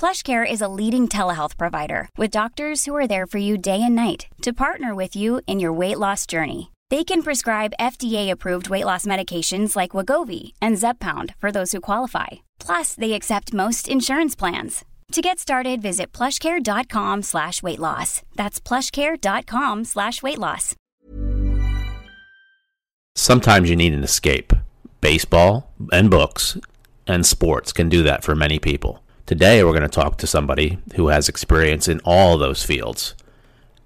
PlushCare is a leading telehealth provider with doctors who are there for you day and night to partner with you in your weight loss journey. They can prescribe FDA-approved weight loss medications like Wegovy and Zepbound for those who qualify. Plus, they accept most insurance plans. To get started, visit plushcare.com slash weight loss. That's plushcare.com slash weight loss. Sometimes you need an escape. Baseball and books and sports can do that for many people. Today, we're going to talk to somebody who has experience in all those fields.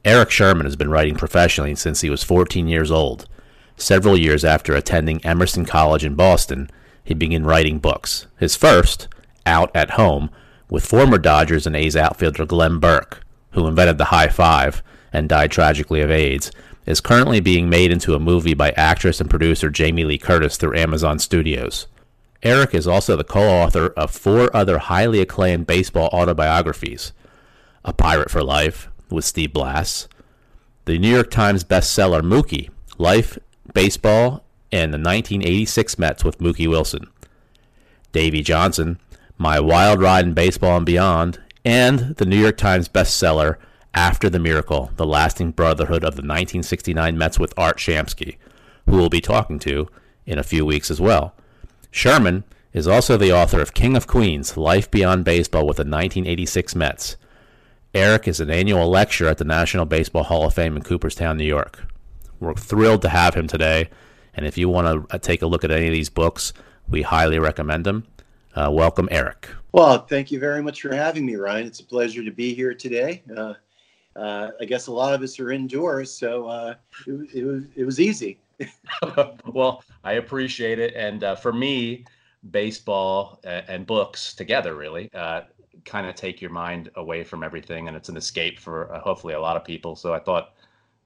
Erik Sherman has been writing professionally since he was 14 years old. Several years after attending Emerson College in Boston, he began writing books. His first, Out at Home, with former Dodgers and A's outfielder Glenn Burke, who invented the high five and died tragically of AIDS, is currently being made into a movie by actress and producer Jamie Lee Curtis through Amazon Studios. Erik is also the co author of four other highly acclaimed baseball autobiographies A Pirate for Life with Steve Blass, the New York Times bestseller Mookie Life, Baseball, and the 1986 Mets with Mookie Wilson, Davey Johnson, My Wild Ride in Baseball and Beyond, and the New York Times bestseller After the Miracle The Lasting Brotherhood of the 1969 Mets with Art Shamsky, who we'll be talking to in a few weeks as well. Sherman is also the author of King of Queens Life Beyond Baseball with the 1986 Mets. Erik is an annual lecturer at the National Baseball Hall of Fame in Cooperstown, New York. We're thrilled to have him today, and if you want to take a look at any of these books, we highly recommend them. Uh, welcome, Erik. Well, thank you very much for having me, Ryan. It's a pleasure to be here today. Uh, uh, I guess a lot of us are indoors, so uh, it, it, was it was easy. well, I appreciate it. And uh, for me, baseball and books together really uh, kind of take your mind away from everything, and it's an escape for uh, hopefully a lot of people. So I thought,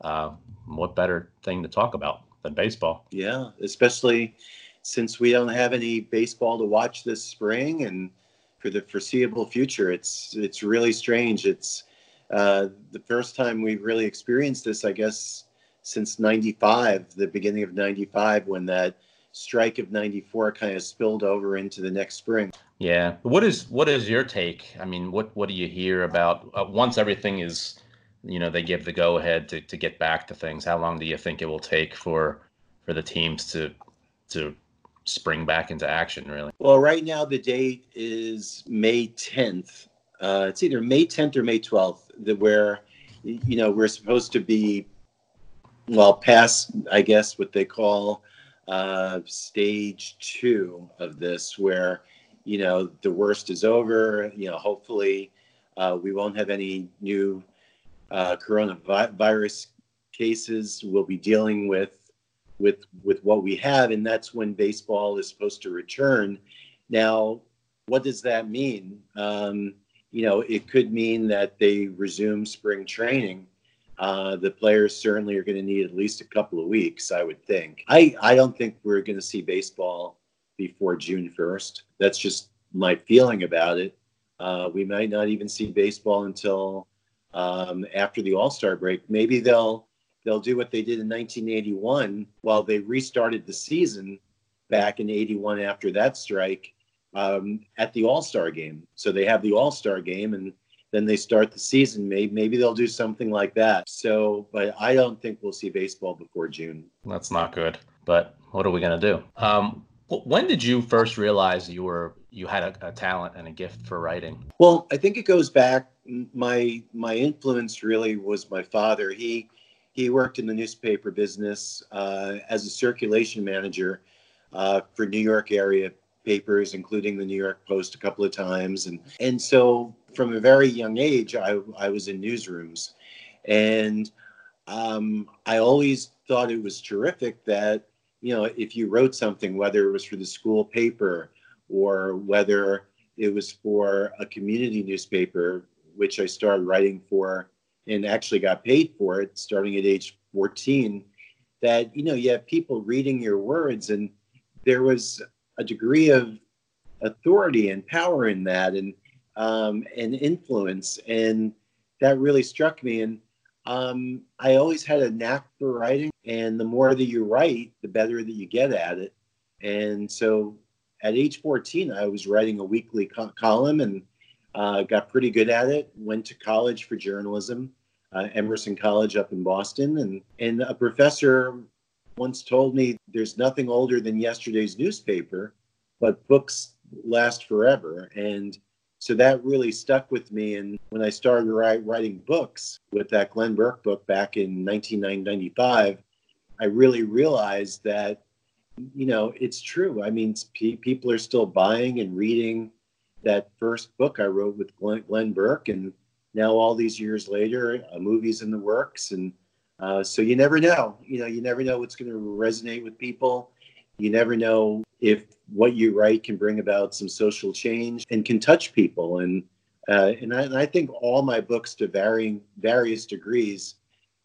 uh, what better thing to talk about than baseball? Yeah, especially since we don't have any baseball to watch this spring, and for the foreseeable future, it's it's really strange. It's uh, the first time we've really experienced this, I guess since 95, the beginning of 95, when that strike of 94 kind of spilled over into the next spring. Yeah. What is what is your take? I mean, what what do you hear about uh, once everything is you know, they give the go ahead to to get back to things. How long do you think it will take for for the teams to to spring back into action really? Well, right now the date is May 10th. Uh, it's either May 10th or May 12th that where you know, we're supposed to be well past i guess what they call uh, stage two of this where you know the worst is over you know hopefully uh, we won't have any new uh, coronavirus cases. We'll be dealing with with with what we have and that's when baseball is supposed to return. Now what does that mean? Um, you know it could mean that they resume spring training uh, the players certainly are going to need at least a couple of weeks, I would think. I, I don't think we're going to see baseball before June 1st. That's just my feeling about it. Uh, we might not even see baseball until um, after the All Star break. Maybe they'll they'll do what they did in 1981 while they restarted the season back in 81 after that strike um, at the All Star game. So they have the All Star game and then they start the season. Maybe maybe they'll do something like that. So, but I don't think we'll see baseball before June. That's not good. But what are we gonna do? Um, when did you first realize you were you had a, a, talent and a gift for writing? Well, I think it goes back. My my influence really was my father. He he worked in the newspaper business uh, as a circulation manager uh, for New York area papers, including the New York Post a couple of times. And, and so from a very young age, I, I was in newsrooms. And um, I always thought it was terrific that, you know, if you wrote something, whether it was for the school paper or whether it was for a community newspaper, which I started writing for and actually got paid for it starting at age 14, that, you know, you have people reading your words and there was a degree of authority and power in that and um, and influence. And that really struck me. And um, i always had a knack for writing. And the more that you write the better that you get at it. And so at age 14 i was writing a weekly co- column and uh, got pretty good at it. Went to college for journalism uh, emerson college up in boston. And, and a professor once told me there's nothing older than yesterday's newspaper, but books last forever. And so that really stuck with me. And when I started writing books with that Glenn Burke book back in 1995, I really realized that, you know, it's true. I mean, people are still buying and reading that first book I wrote with Glenn, Glenn Burke. And now, all these years later, a movie's in the works. And uh, so you never know. You know, you never know what's going to resonate with people. You never know if what you write can bring about some social change and can touch people. And uh, and, I, and I think all my books, to varying various degrees,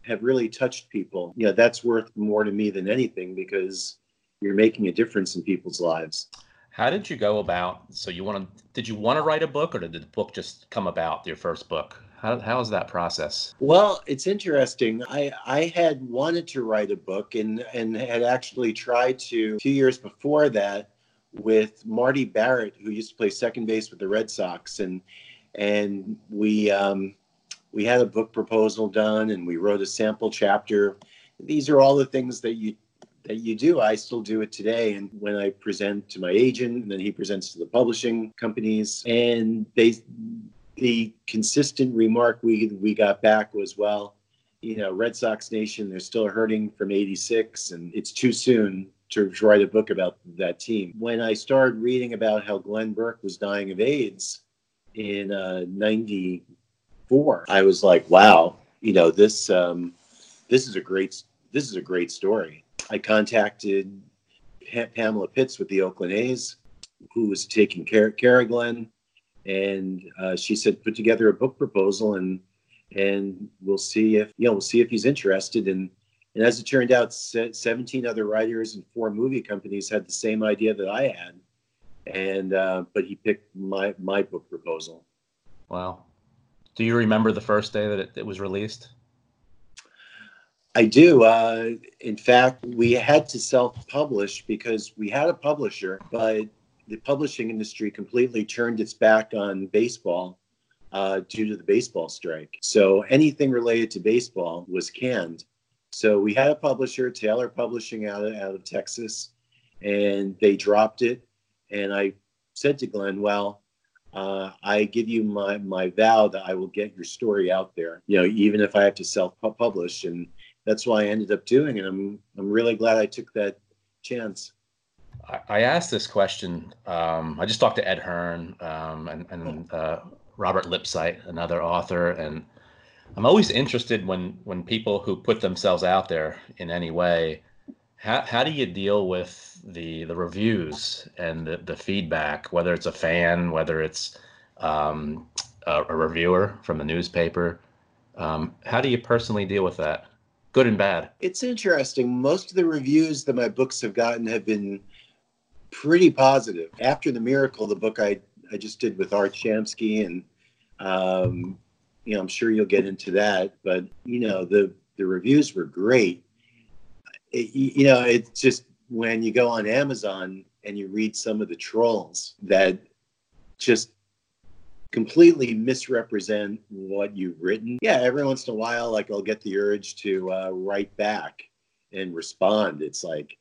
have really touched people. You know, that's worth more to me than anything because you're making a difference in people's lives. How did you go about? So you want to? Did you want to write a book, or did the book just come about? Your first book? How how is that process? Well, it's interesting. I I had wanted to write a book, and and had actually tried to two years before that with Marty Barrett, who used to play second base with the Red Sox, and and we um, we had a book proposal done, and we wrote a sample chapter. These are all the things that you that you do. I still do it today. And when I present to my agent, and then he presents to the publishing companies, and they, the consistent remark we we got back was, well, you know, Red Sox Nation, they're still hurting from '86, and it's too soon to write a book about that team. When I started reading about how Glenn Burke was dying of AIDS in '94, uh, I was like, wow, you know, this um, this is a great this is a great story I contacted pa- Pamela Pitts with the Oakland A's, who was taking care, care of Glenn, and uh, she said put together a book proposal and and we'll see if you know we'll see if he's interested. And and as it turned out 17 other writers and four movie companies had the same idea that i had. And uh, but he picked my my book proposal. Wow. Do you remember the first day that it, it was released? I do. Uh, in fact, we had to self publish because we had a publisher, but the publishing industry completely turned its back on baseball uh, due to the baseball strike. So anything related to baseball was canned. So we had a publisher, Taylor Publishing, out of, out of Texas, and they dropped it. And I said to Glenn, well, uh, I give you my, my vow that I will get your story out there, you know, even if I have to self publish. And that's why I ended up doing it. I'm I'm really glad I took that chance. I, asked this question. Um, I just talked to Ed Hearn um, and, and uh, Robert Lipsyte, another author, and I'm always interested when when people who put themselves out there in any way. How, how do you deal with the the reviews and the, the feedback, whether it's a fan, whether it's um, a, a, reviewer from the newspaper? Um, how do you personally deal with that? good and bad. It's interesting. Most of the reviews that my books have gotten have been pretty positive. After the Miracle, the book I I just did with Art Shamsky, and um, you know, I'm sure you'll get into that. But you know, the the reviews were great. It, you know, it's just when you go on Amazon and you read some of the trolls that just completely misrepresent what you've written. Yeah, every once in a while, like I'll get the urge to uh, write back and respond. It's like,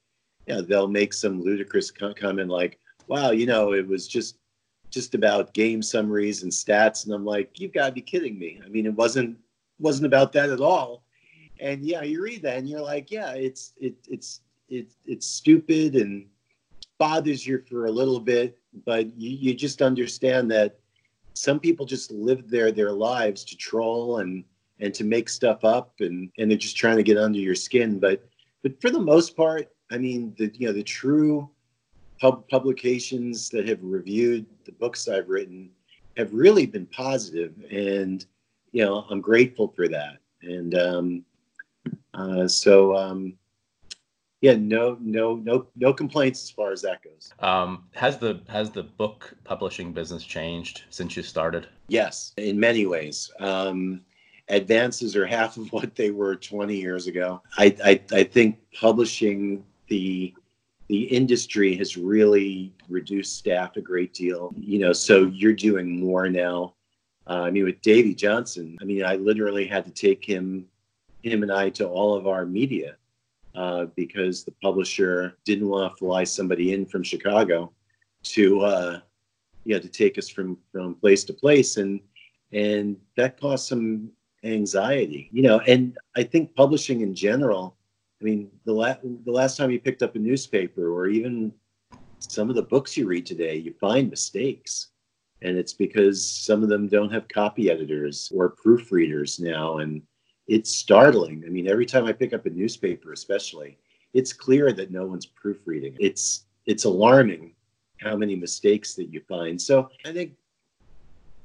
know, they'll make some ludicrous comment like, "Wow, you know, it was just just about game summaries and stats," and I'm like, "You've got to be kidding me!" I mean, it wasn't wasn't about that at all. and yeah, you read that and you're like, yeah, it's it it's it, it's stupid and bothers you for a little bit, but you, you just understand that some people just live their their lives to troll and and to make stuff up and and they're just trying to get under your skin. But but for the most part, I mean, the you know the true pub publications that have reviewed the books I've written have really been positive, and you know I'm grateful for that. And um, uh, so um, yeah, no, no, no, no complaints as far as that goes. Um, has the has the book publishing business changed since you started? Yes, in many ways. Um, advances are half of what they were 20 years ago. I, I, I think publishing the the industry has really reduced staff a great deal. You know, so you're doing more now. Uh, I mean, with Davey Johnson, I mean, I literally had to take him, him and I to all of our media uh, because the publisher didn't want to fly somebody in from Chicago to, uh, you know, to take us from from place to place, and and that caused some anxiety, you know. And I think publishing in general I mean, the, la- the last time you picked up a newspaper or even some of the books you read today, you find mistakes. And it's because some of them don't have copy editors or proofreaders now. And it's startling. I mean, every time I pick up a newspaper, especially, it's clear that no one's proofreading. It's it's alarming how many mistakes that you find. So I think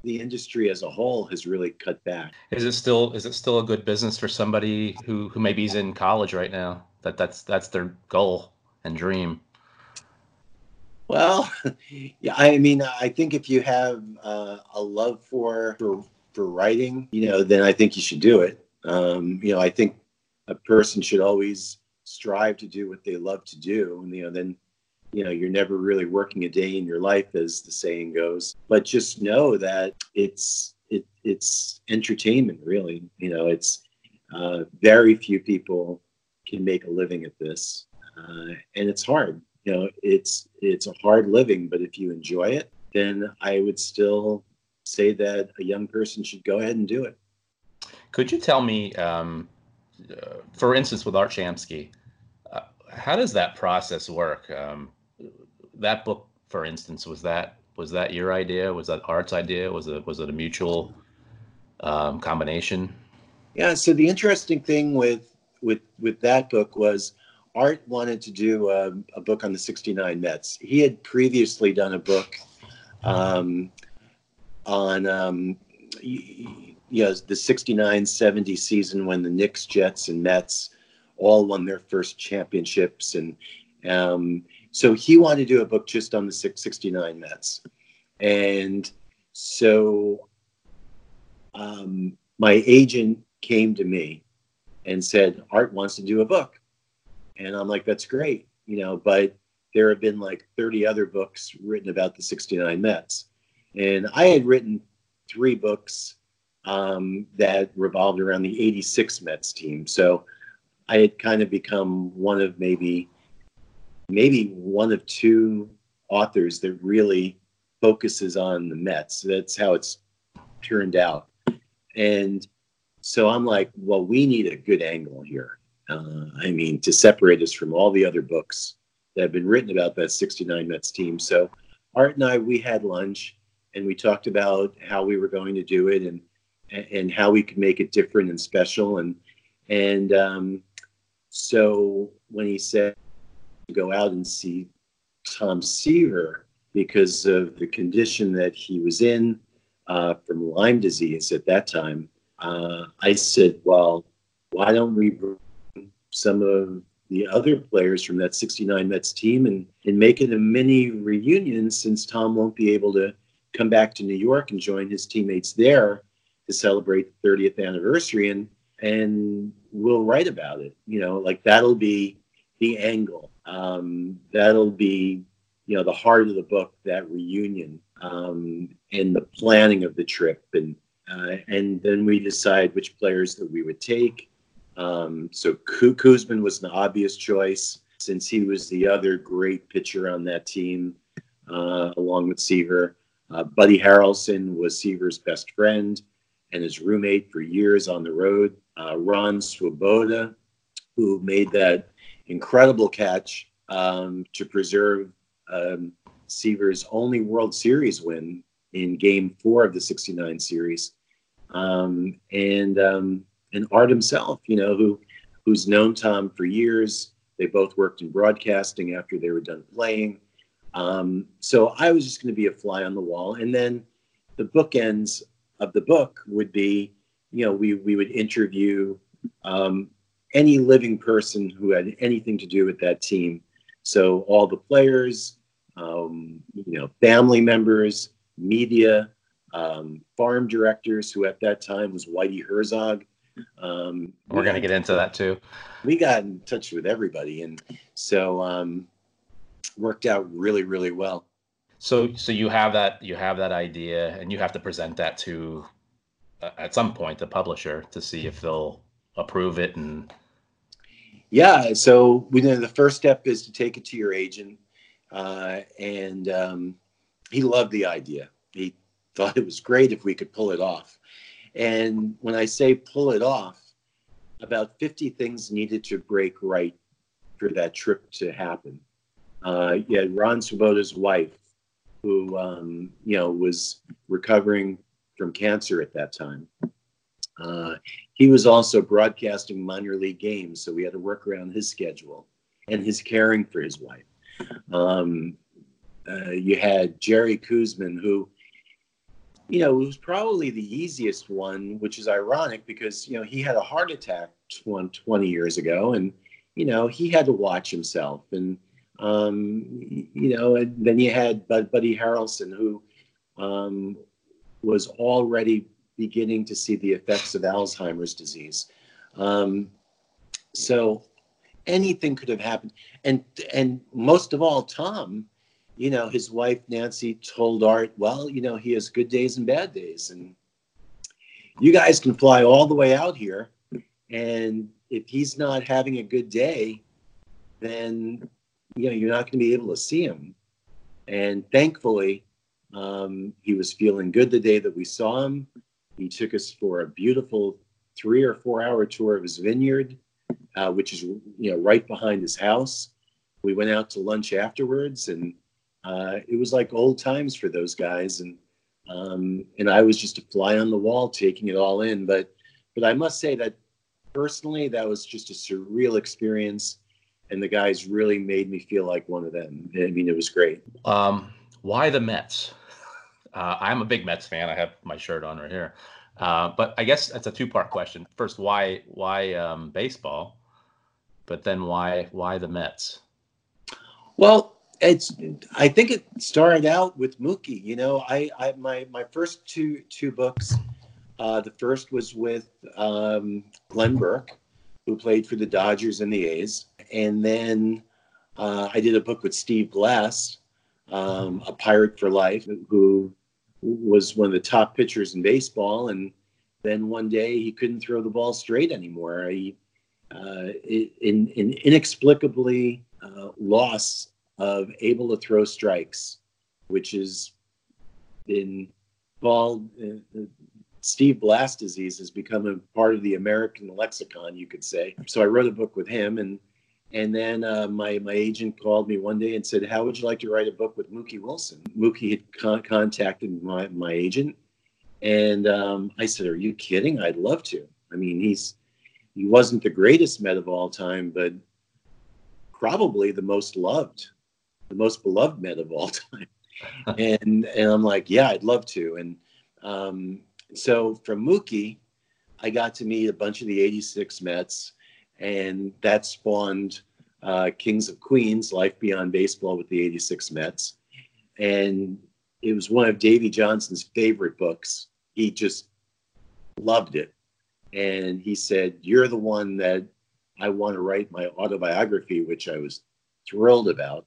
the industry as a whole has really cut back. Is it still is it still a good business for somebody who who maybe is in college right now? That that's that's their goal and dream. Well, yeah, I mean, I think if you have uh, a love for, for for writing, you know, then I think you should do it. Um, you know, I think a person should always strive to do what they love to do, and you know, then you know you're never really working a day in your life as the saying goes. But just know that it's it, it's entertainment really. You know it's uh, very few people can make a living at this uh, and it's hard. You know it's it's a hard living but if you enjoy it then i would still say that a young person should go ahead and do it. Could you tell me um, uh, for instance with art shamsky uh, how does that process work? Um, that book, for instance, was that was that your idea? Was that Art's idea? Was it was it a mutual um, combination? Yeah. So the interesting thing with with with that book was Art wanted to do a, a book on the '69 Mets. He had previously done a book um, on um, you know the 69-70 season when the Knicks, Jets, and Mets all won their first championships and um, so he wanted to do a book just on the 669 Mets. And so um, my agent came to me and said, Art wants to do a book. And I'm like, that's great, you know, but there have been like 30 other books written about the 69 Mets. And I had written three books um, that revolved around the 86 Mets team. So I had kind of become one of maybe maybe one of two authors that really focuses on the Mets. That's how it's turned out. And so I'm like, well, we need a good angle here. Uh, I mean, to separate us from all the other books that have been written about that 69 Mets team. So Art and I, we had lunch and we talked about how we were going to do it and and how we could make it different and special. And and um, so when he said go out and see Tom Seaver because of the condition that he was in uh, from Lyme disease at that time. Uh, I said, well, why don't we bring some of the other players from that 69 Mets team and, and make it a mini reunion since Tom won't be able to come back to New York and join his teammates there to celebrate the 30th anniversary and and we'll write about it. You know, like that'll be the angle. Um, that'll be you know the heart of the book that reunion um, and the planning of the trip. And uh, and then we decide which players that we would take. Um, so Koosman was an obvious choice since he was the other great pitcher on that team uh, along with Seaver. Uh, Buddy Harrelson was Seaver's best friend and his roommate for years on the road, uh, Ron Swoboda, who made that incredible catch um, to preserve um, Seaver's only World Series win in Game Four of the '69 series, um, and um, and Art himself, you know, who who's known Tom for years. They both worked in broadcasting after they were done playing. Um, so I was just going to be a fly on the wall, and then the bookends of the book would be, you know, we we would interview um, any living person who had anything to do with that team. So all the players, um, you know, family members, media, um, farm directors, who at that time was Whitey Herzog. Um, We're going to get into that too. We got in touch with everybody, and so um, worked out really, really well. So, so you have that you have that idea, and you have to present that to uh, at some point the publisher to see if they'll approve it and. Yeah, so we know the first step is to take it to your agent, uh, and um, he loved the idea. He thought it was great if we could pull it off. And when I say pull it off, about 50 things needed to break right for that trip to happen. Uh, you had Ron Swoboda's wife, who um, you know was recovering from cancer at that time. Uh, he was also broadcasting minor league games, so we had to work around his schedule and his caring for his wife. Um, uh, you had Jerry Koosman, who, you know, was probably the easiest one, which is ironic because, you know, he had a heart attack 20 years ago and, you know, he had to watch himself. And, um, you know, and then you had Buddy Harrelson, who um, was already beginning to see the effects of Alzheimer's disease. Um, so anything could have happened. And and most of all, Tom, you know, his wife Nancy told Art, well, you know, he has good days and bad days, and you guys can fly all the way out here, and if he's not having a good day, then you know you're not going to be able to see him. And thankfully, um, he was feeling good the day that we saw him. He took us for a beautiful three or four hour tour of his vineyard, uh, which is you know right behind his house. We went out to lunch afterwards, and uh, it was like old times for those guys. And um, and I was just a fly on the wall, taking it all in. But but I must say that personally, that was just a surreal experience, and the guys really made me feel like one of them. I mean, it was great. Um, why the Mets? Uh, I'm a big Mets fan. I have my shirt on right here. Uh, but I guess that's a two-part question. First, why why um, baseball? But then why why the Mets? Well, it's I think it started out with Mookie. You know, I, I my my first two two books. Uh, the first was with um, Glenn Burke, who played for the Dodgers and the A's, and then uh, I did a book with Steve Blass, um, a Pirate for Life, who was one of the top pitchers in baseball. And then one day he couldn't throw the ball straight anymore. He, uh, in, in inexplicably uh, loss of able to throw strikes, which has been called uh, Steve Blass disease has become a part of the American lexicon, you could say. So I wrote a book with him, and and then uh, my my agent called me one day and said, "How would you like to write a book with Mookie Wilson?" Mookie had con- contacted my my agent, and um, I said, "Are you kidding? I'd love to. I mean, he's he wasn't the greatest Met of all time, but probably the most loved, the most beloved Met of all time." and and I'm like, "Yeah, I'd love to." And um, so from Mookie, I got to meet a bunch of the '86 Mets and that spawned uh, Kings of Queens, Life Beyond Baseball with the 86 Mets. And it was one of Davey Johnson's favorite books. He just loved it. And he said, You're the one that I want to write my autobiography, which I was thrilled about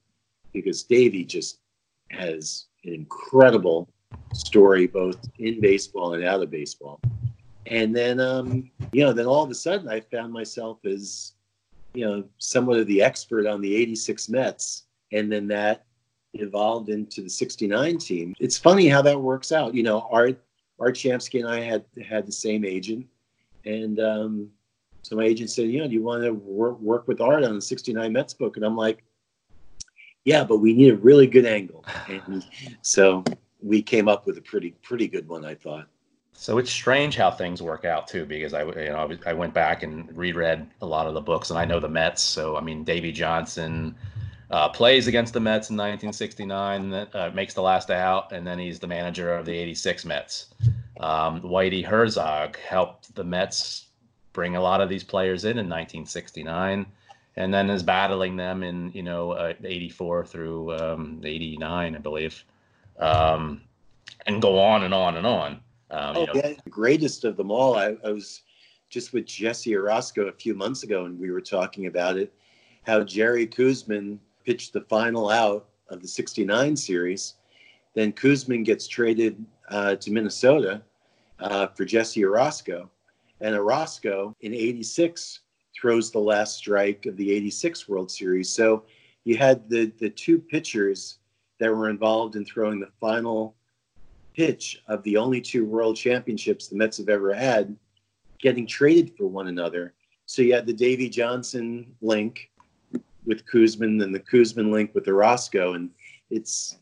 because Davey just has an incredible story both in baseball and out of baseball and then um, you know then all of a sudden i found myself as you know somewhat of the expert on the 86 mets. And then that evolved into the 69 team. It's funny how that works out. You know art Art Shamsky and I had had the same agent, and um, so my agent said, you know, do you want to work, work with Art on the '69 Mets book? And I'm like, yeah, but we need a really good angle, and so we came up with a pretty pretty good one, I thought. So it's strange how things work out too, because I, you know, I went back and reread a lot of the books, and I know the Mets. So I mean, Davey Johnson uh, plays against the Mets in 1969, uh, makes the last out, and then he's the manager of the '86 Mets. Um, Whitey Herzog helped the Mets bring a lot of these players in in 1969, and then is battling them in you know uh, '84 through um, '89, I believe, um, and go on and on and on. Um, oh, you know. yeah, the greatest of them all. I, I, was just with Jesse Orosco a few months ago, and we were talking about it. How Jerry Koosman pitched the final out of the '69 series. Then Koosman gets traded uh, to Minnesota uh, for Jesse Orosco, and Orosco in '86 throws the last strike of the '86 World Series. So you had the the two pitchers that were involved in throwing the final pitch of the only two world championships the Mets have ever had getting traded for one another. So you had the Davey Johnson link with Koosman and the Koosman link with Orosco. And it's,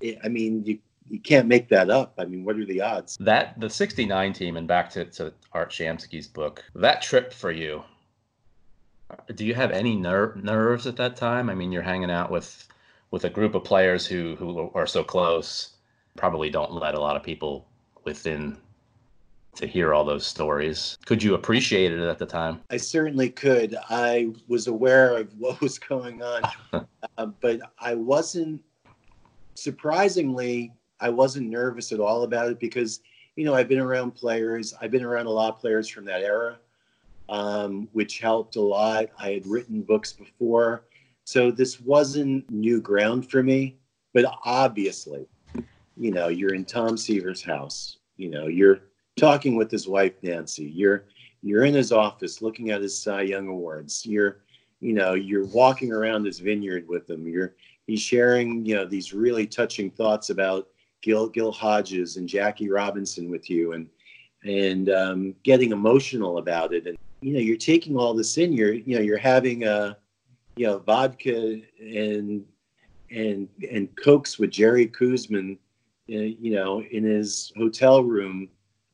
it, I mean, you, you can't make that up. I mean, what are the odds? That the 69 team, and back to, to Art Shamsky's book, that trip for you, do you have any ner- nerves at that time? I mean, you're hanging out with with a group of players who who are so close probably don't let a lot of people within to hear all those stories. Could you appreciate it at the time? I certainly could. I was aware of what was going on, uh, but I wasn't, surprisingly, I wasn't nervous at all about it because, you know, I've been around players, I've been around a lot of players from that era, um, which helped a lot. I had written books before. So this wasn't new ground for me, but obviously, you know, you're in Tom Seaver's house. You know, you're talking with his wife Nancy. You're you're in his office looking at his Cy Young awards. You're, you know, you're walking around his vineyard with him. You're he's sharing, you know, these really touching thoughts about Gil Gil Hodges and Jackie Robinson with you, and and um, getting emotional about it. And you know, you're taking all this in. You're you know, you're having a you know vodka and and and cokes with Jerry Koosman you know, in his hotel room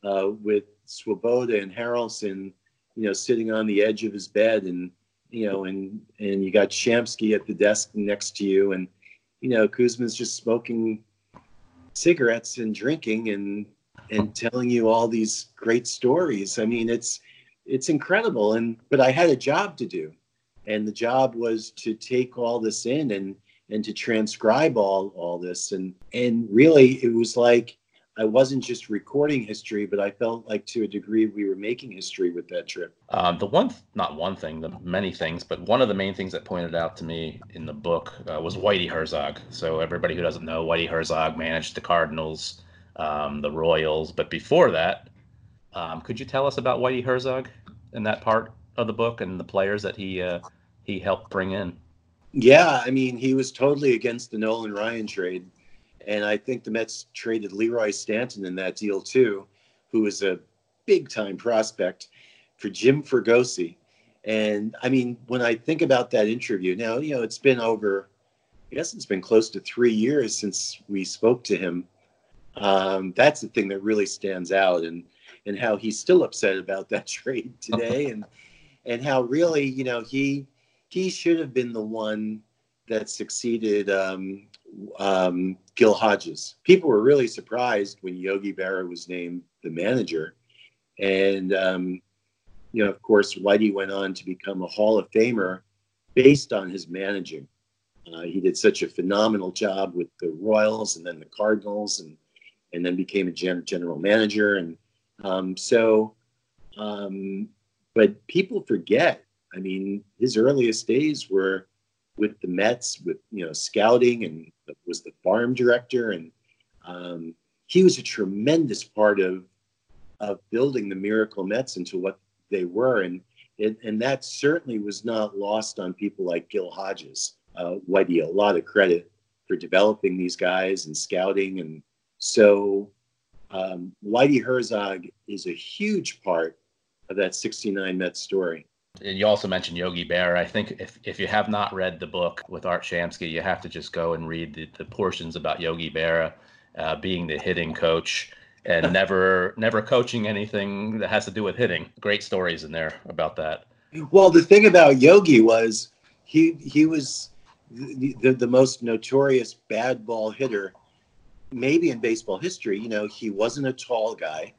uh, with Swoboda and Harrelson, you know, sitting on the edge of his bed, and you know, and and you got Shamsky at the desk next to you, and you know, Koosman's just smoking cigarettes and drinking and and telling you all these great stories. I mean, it's it's incredible. And but I had a job to do, and the job was to take all this in and and to transcribe all all this and and really it was like I wasn't just recording history, but I felt like to a degree we were making history with that trip. Um, the one, not one thing, the many things, but one of the main things that pointed out to me in the book uh, was Whitey Herzog. So everybody who doesn't know, Whitey Herzog managed the Cardinals, um, the Royals, but before that, um, could you tell us about Whitey Herzog in that part of the book and the players that he uh, he helped bring in? Yeah, I mean, he was totally against the Nolan Ryan trade. And I think the Mets traded Leroy Stanton in that deal too, who was a big time prospect for Jim Fregosi. And I mean, when I think about that interview, now, you know, it's been over, I guess it's been close to three years since we spoke to him. Um, that's the thing that really stands out and, and how he's still upset about that trade today and, and how really, you know, he, he should have been the one that succeeded um, um, Gil Hodges. People were really surprised when Yogi Berra was named the manager. And, um, you know, of course, Whitey went on to become a Hall of Famer based on his managing. Uh, he did such a phenomenal job with the Royals and then the Cardinals and, and then became a gen- general manager. And um, so, um, but people forget I mean, his earliest days were with the Mets, with you know scouting, and was the farm director, and um, he was a tremendous part of of building the Miracle Mets into what they were, and it, and that certainly was not lost on people like Gil Hodges. Uh, Whitey a lot of credit for developing these guys and scouting, and so um, Whitey Herzog is a huge part of that 69 Mets story. And you also mentioned Yogi Berra. I think if, if you have not read the book with Art Shamsky, you have to just go and read the, the portions about Yogi Berra uh, being the hitting coach and never never coaching anything that has to do with hitting. Great stories in there about that. Well, the thing about Yogi was he he was the, the, the most notorious bad ball hitter maybe in baseball history. You know, he wasn't a tall guy.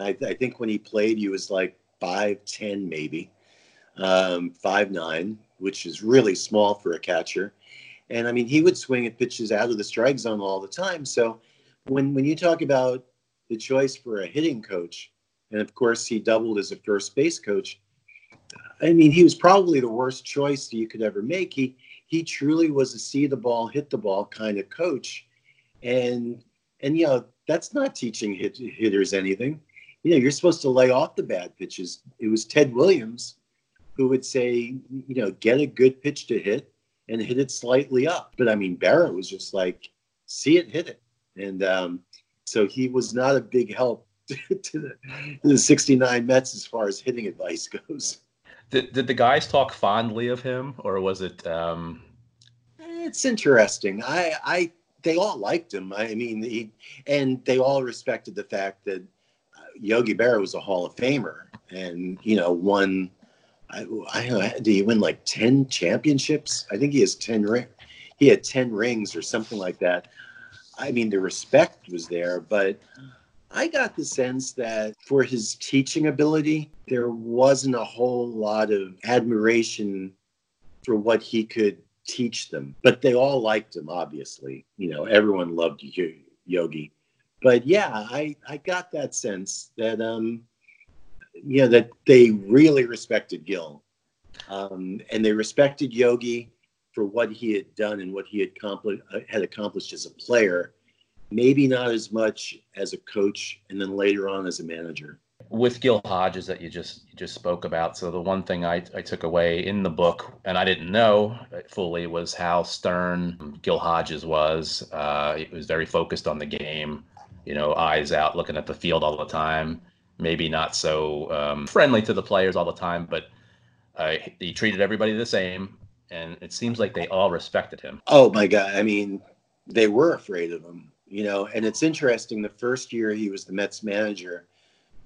I, I think when he played, he was like five ten, maybe um, five nine, which is really small for a catcher. And I mean, he would swing at pitches out of the strike zone all the time. So when when you talk about the choice for a hitting coach, and of course he doubled as a first base coach, I mean, he was probably the worst choice you could ever make. He he truly was a see the ball, hit the ball kind of coach, and and you know that's not teaching hit, hitters anything. You know, you're supposed to lay off the bad pitches. It was Ted Williams who would say, you know, get a good pitch to hit and hit it slightly up. But I mean, Berra was just like, see it, hit it, and um, so he was not a big help to the, to the 69 Mets as far as hitting advice goes. Did, did the guys talk fondly of him, or was it? Um... It's interesting. I, I, they all liked him. I mean, he, and they all respected the fact that uh, Yogi Berra was a Hall of Famer, and you know, won. I, I. Did he win like ten championships? I think he has ten ring. He had ten rings or something like that. I mean, the respect was there, but I got the sense that for his teaching ability, there wasn't a whole lot of admiration for what he could teach them. But they all liked him, obviously. You know, everyone loved Yogi. But yeah, I, I got that sense that um you know that they really respected Gil. Um, and they respected Yogi for what he had done and what he had accomplished, uh, had accomplished as a player maybe not as much as a coach and then later on as a manager with Gil Hodges that you just you just spoke about. So the one thing I, I took away in the book, and I didn't know fully, was how stern Gil Hodges was. Uh, he was very focused on the game, you know, eyes out, looking at the field all the time. Maybe not so um, friendly to the players all the time, but uh, he treated everybody the same, and it seems like they all respected him. Oh my God! I mean, they were afraid of him you know, and it's interesting. The first year he was the Mets manager,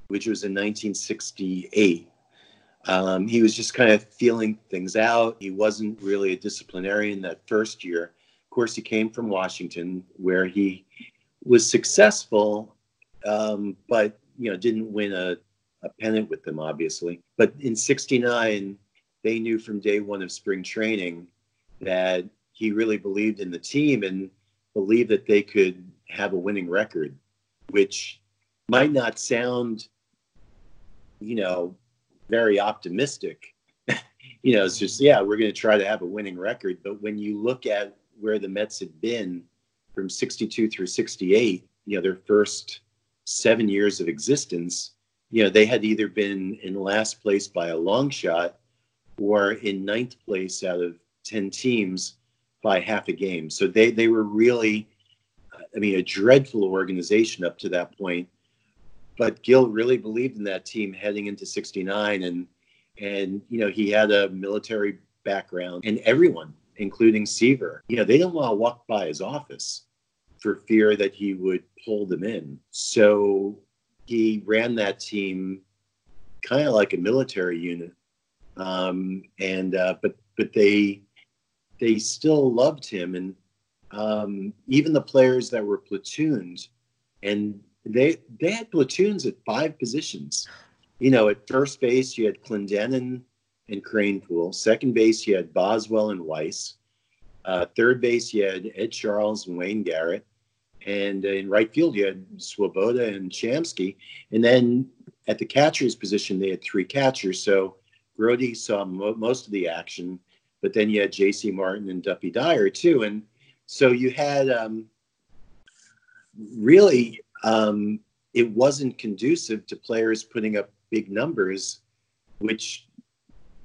which was in 1968, um, he was just kind of feeling things out. He wasn't really a disciplinarian that first year. Of course, he came from Washington, where he was successful, um, but you know didn't win a, a pennant with them, obviously. But in '69, they knew from day one of spring training that he really believed in the team and believed that they could have a winning record, which might not sound, you know, very optimistic. you know, it's just, yeah, we're going to try to have a winning record. But when you look at where the Mets had been from 62 through 68, you know, their first seven years of existence, you know, they had either been in last place by a long shot or in ninth place out of 10 teams by half a game. So they, they were really I mean, a dreadful organization up to that point. But Gil really believed in that team heading into '69, and and you know he had a military background, and everyone, including Seaver, you know, they didn't want to walk by his office for fear that he would pull them in. So he ran that team kind of like a military unit, um, and uh, but but they they still loved him, and um, even the players that were platoons, and they they had platoons at five positions. You know, at first base you had Clendenon and Kranepool. Second base you had Boswell and Weiss. Uh, third base you had Ed Charles and Wayne Garrett, and in right field you had Swoboda and Shamsky. And then at the catcher's position they had three catchers. So Grote saw mo- most of the action, but then you had J.C. Martin and Duffy Dyer too. And so you had um, really, um, it wasn't conducive to players putting up big numbers, which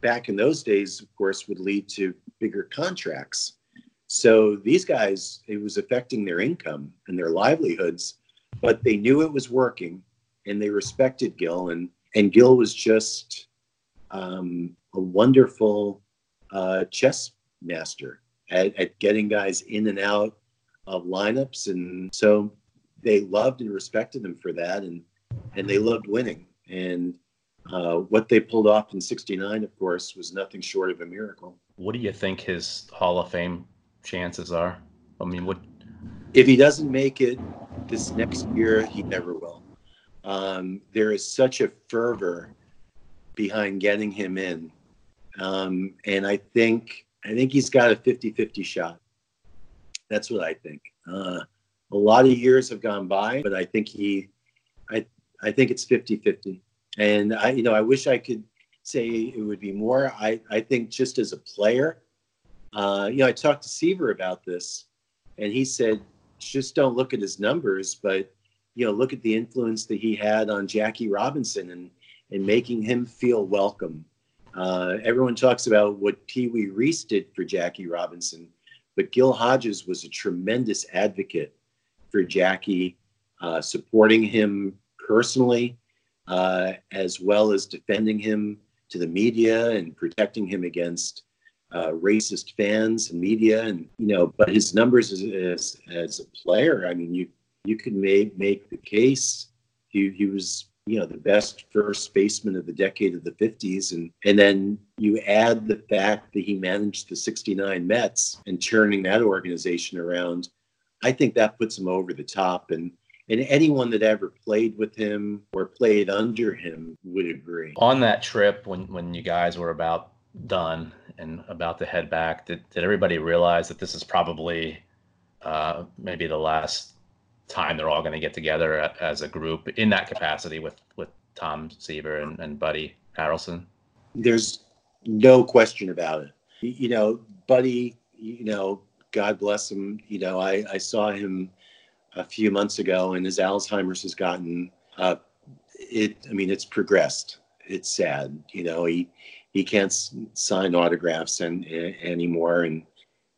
back in those days, of course, would lead to bigger contracts. So these guys, it was affecting their income and their livelihoods. but they knew it was working and they respected Gil. And, and Gil was just um, a wonderful uh, chess master at, at getting guys in and out of lineups. And so they loved and respected him for that. And, and they loved winning. And uh, what they pulled off in 69, of course, was nothing short of a miracle. What do you think his Hall of Fame chances are? I mean, what? If he doesn't make it this next year, he never will. Um, there is such a fervor behind getting him in. Um, and I think I think he's got a 50-50 shot. That's what I think. Uh, a lot of years have gone by, but I think he I I think it's 50-50. And I, you know, I wish I could say it would be more. I, I think just as a player, uh, you know, I talked to Seaver about this, and he said, just don't look at his numbers, but you know, look at the influence that he had on Jackie Robinson and and making him feel welcome. Uh, everyone talks about what Pee Wee Reese did for Jackie Robinson, but Gil Hodges was a tremendous advocate for Jackie, uh, supporting him personally, uh, as well as defending him to the media and protecting him against uh, racist fans and media. And you know, but his numbers as, as, as a player, I mean, you you could make make the case he he was you know the best first baseman of the decade of the 50s and and then you add the fact that he managed the 69 Mets and turning that organization around I think that puts him over the top and and anyone that ever played with him or played under him would agree. On that trip, when when you guys were about done and about to head back, did, did everybody realize that this is probably uh, maybe the last time they're all going to get together as a group in that capacity with with Tom Seaver and, and Buddy Harrelson? There's no question about it. You know, Buddy, you know, God bless him. You know, I, I saw him a few months ago, and his Alzheimer's has gotten uh, it. I mean, it's progressed. It's sad. You know, he he can't sign autographs and, and anymore, and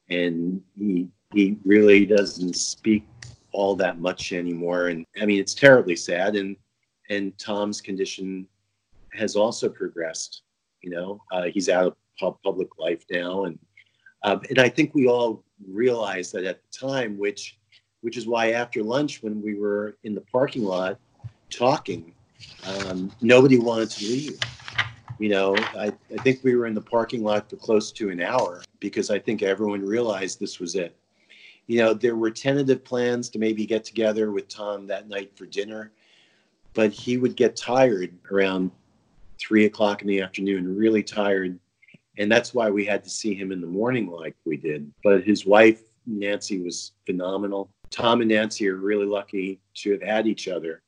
and he he really doesn't speak all that much anymore. And I mean, it's terribly sad. And and Tom's condition has also progressed. You know, uh, he's out of public life now, and um, and I think we all realized that at the time, which which is why after lunch, when we were in the parking lot talking, um, nobody wanted to leave. You know, I, I think we were in the parking lot for close to an hour because I think everyone realized this was it. You know, there were tentative plans to maybe get together with Tom that night for dinner, but he would get tired around three o'clock in the afternoon, really tired. And that's why we had to see him in the morning like we did. But his wife, Nancy, was phenomenal. Tom and Nancy are really lucky to have had each other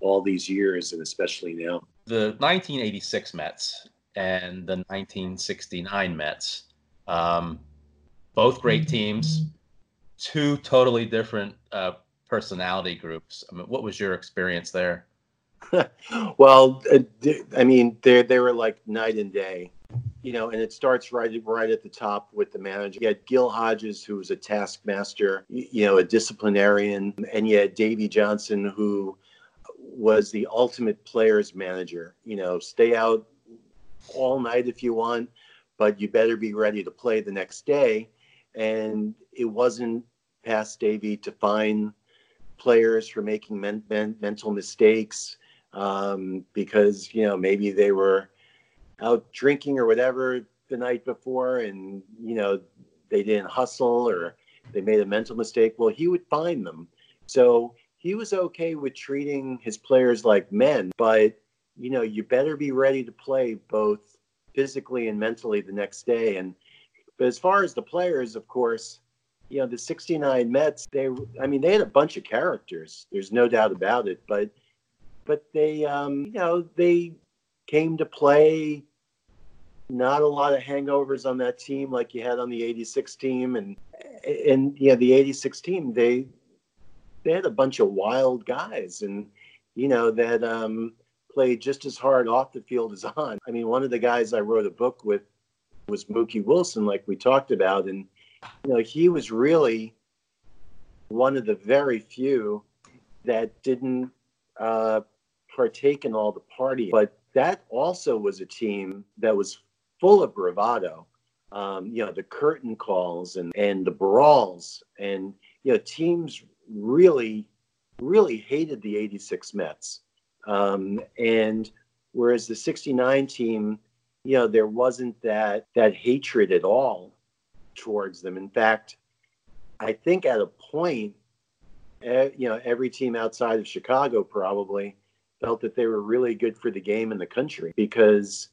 all these years, and especially now. The 1986 Mets and the 1969 Mets, um, both great teams, two totally different uh, personality groups. I mean, what was your experience there? well, uh, I mean, they they were like night and day you know, and it starts right right at the top with the manager. You had Gil Hodges, who was a taskmaster, you know, a disciplinarian, and you had Davey Johnson, who was the ultimate players manager. You know, stay out all night if you want, but you better be ready to play the next day. And it wasn't past Davey to find players for making men- men- mental mistakes um, because you know maybe they were out drinking or whatever the night before and you know they didn't hustle or they made a mental mistake well he would find them so he was okay with treating his players like men but you know you better be ready to play both physically and mentally the next day and but as far as the players of course you know the 69 mets they i mean they had a bunch of characters there's no doubt about it but but they um you know they came to play. Not a lot of hangovers on that team like you had on the 86 team. And, and yeah, the 86 team, they, they had a bunch of wild guys and, you know, that um, played just as hard off the field as on. I mean, one of the guys I wrote a book with was Mookie Wilson, like we talked about. And, you know, he was really one of the very few that didn't uh, partake in all the party. But that also was a team that was full of bravado. Um, you know, the curtain calls and, and the brawls. And, you know, teams really, really hated the 86 Mets. Um, and whereas the 69 team, you know, there wasn't that, that hatred at all towards them. In fact, I think at a point, you know, every team outside of Chicago probably felt that they were really good for the game in the country because,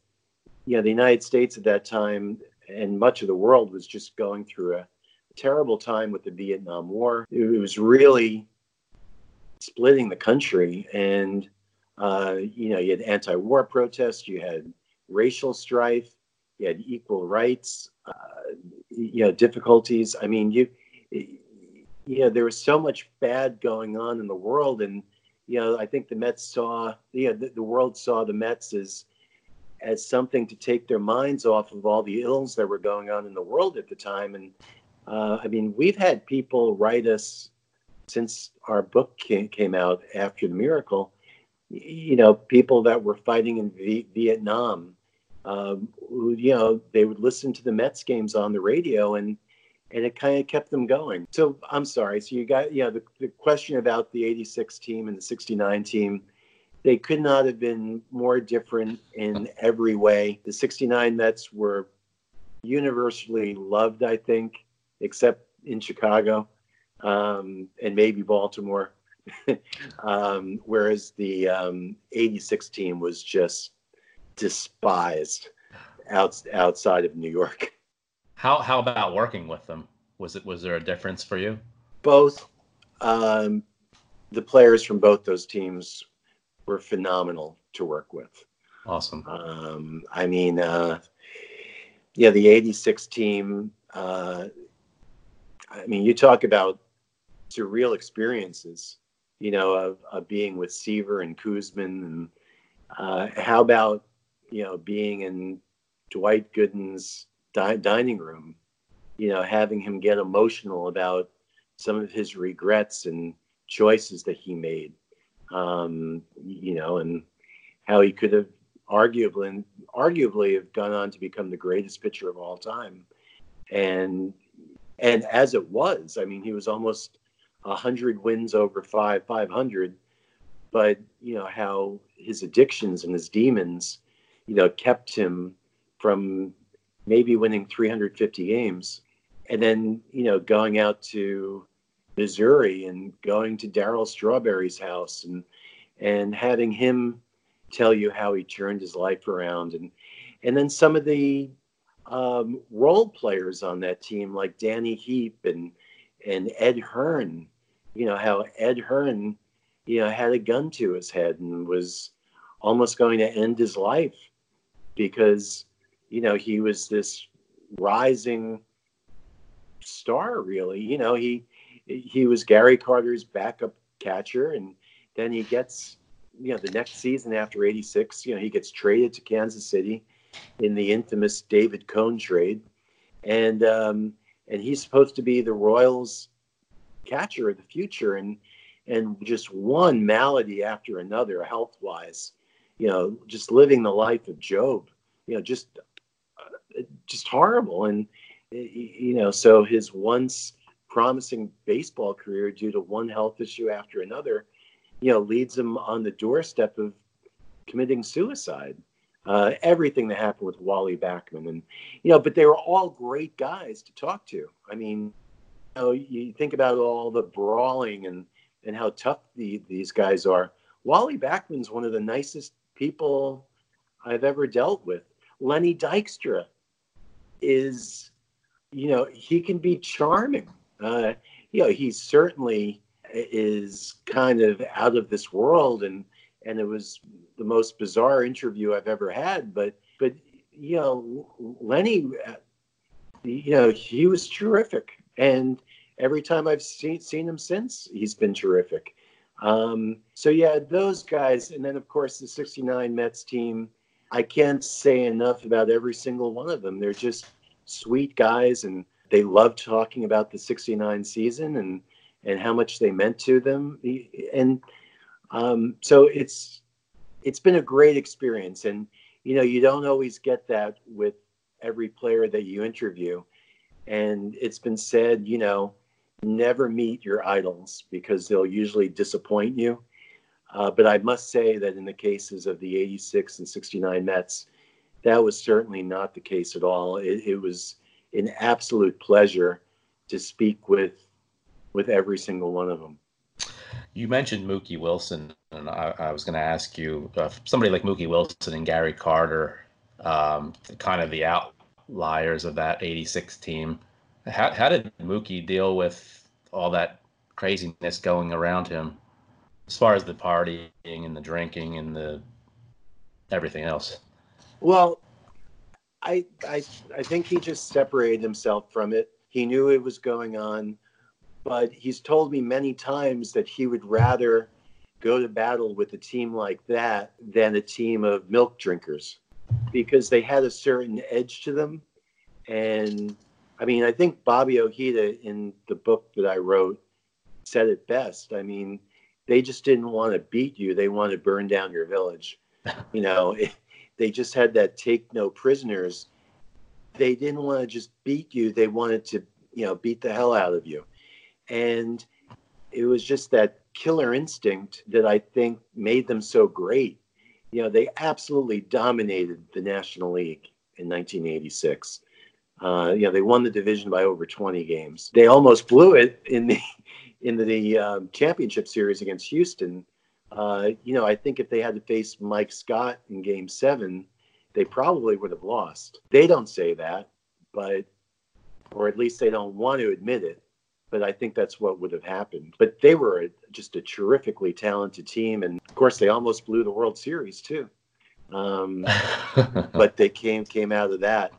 you know, the United States at that time and much of the world was just going through a terrible time with the Vietnam War. It was really splitting the country. And, uh, you know, you had anti war protests, you had racial strife, you had equal rights, uh, you know, difficulties. I mean, you, you know, there was so much bad going on in the world, and you know, I think the Mets saw, you know, the, the world saw the Mets as as something to take their minds off of all the ills that were going on in the world at the time. And uh, I mean, we've had people write us since our book came, out after the miracle. You know, people that were fighting in v- Vietnam, um, who, you know, they would listen to the Mets games on the radio and and it kind of kept them going. So I'm sorry. So you got, you know, the, the question about the 86 team and the 69 team, they could not have been more different in every way. The 69 Mets were universally loved, I think, except in Chicago um, and maybe Baltimore. um, whereas the um, 86 team was just despised out, outside of New York. How how about working with them? Was it was there a difference for you? Both. Um, the players from both those teams were phenomenal to work with. Awesome. Um, I mean, uh, yeah, the '86 team. Uh, I mean, you talk about surreal experiences. You know, of, of being with Seaver and Koosman, and uh, how about you know being in Dwight Gooden's di- dining room, you know, having him get emotional about some of his regrets and choices that he made, um, you know, and how he could have arguably arguably have gone on to become the greatest pitcher of all time, and and as it was, I mean, he was almost a hundred wins over five five hundred, but you know how his addictions and his demons, you know, kept him from maybe winning 350 games, and then you know going out to Missouri and going to Darryl Strawberry's house and and having him tell you how he turned his life around and and then some of the um, role players on that team like Danny Heep and and Ed Hearn, you know how Ed Hearn, you know, had a gun to his head and was almost going to end his life because you know, he was this rising star, really. You know, he he was Gary Carter's backup catcher, and then he gets, you know, the next season after '86, you know, he gets traded to Kansas City in the infamous David Cone trade, and um, and he's supposed to be the Royals' catcher of the future, and and just one malady after another, health wise, you know, just living the life of Job, you know, just just horrible. And you know, so his once promising baseball career, due to one health issue after another, you know, leads him on the doorstep of committing suicide. Uh, everything that happened with Wally Backman, and you know, but they were all great guys to talk to. I mean, you know, you think about all the brawling and and how tough the, these guys are. Wally Backman's one of the nicest people I've ever dealt with. Lenny Dykstra is, you know, he can be charming. Uh, you know, he certainly is kind of out of this world, and and it was the most bizarre interview I've ever had. But but you know, Lenny, uh, you know, he was terrific, and every time I've seen seen him since, he's been terrific. Um, so yeah, those guys, and then of course the '69 Mets team I can't say enough about every single one of them. They're just sweet guys and they love talking about the 69 season and and how much they meant to them. And um, so it's it's been a great experience. And you know, you don't always get that with every player that you interview. And it's been said, you know, never meet your idols because they'll usually disappoint you. Uh, but I must say that in the cases of the 86 and 69 Mets, that was certainly not the case at all. It, it was an absolute pleasure to speak with with every single one of them. You mentioned Mookie Wilson, and I, I was going to ask you uh, somebody like Mookie Wilson and Gary Carter, um, kind of the outliers of that 86 team. How, how did Mookie deal with all that craziness going around him as far as the partying and the drinking and the everything else? Well, I, I, I think he just separated himself from it. He knew it was going on but he's told me many times that he would rather go to battle with a team like that than a team of milk drinkers because they had a certain edge to them. And I mean, I think Bobby Ojeda in the book that I wrote said it best. I mean, they just didn't want to beat you, they wanted to burn down your village. you know, it, they just had that take no prisoners. They didn't want to just beat you, they wanted to, you know, beat the hell out of you. And it was just that killer instinct that I think made them so great. You know, they absolutely dominated the National League in 1986. Uh, you know, they won the division by over 20 games. They almost blew it in the in the um, championship series against Houston. Uh, you know, I think if they had to face Mike Scott in Game Seven, they probably would have lost. They don't say that, but or at least they don't want to admit it but I think that's what would have happened. But they were a, just a terrifically talented team, and of course, they almost blew the World Series too. Um, but they came came out of that.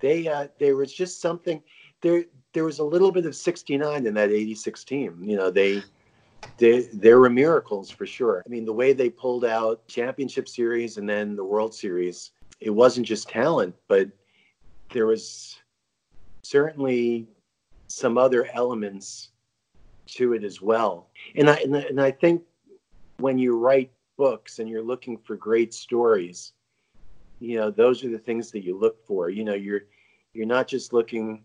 They uh, there was just something there. There was a little bit of '69 in that '86 team. You know, they. They, there were miracles for sure. I mean, the way they pulled out championship series and then the World Series, it wasn't just talent, but there was certainly some other elements to it as well. And I and, and I think when you write books and you're looking for great stories, you know, those are the things that you look for. You know, you're you're not just looking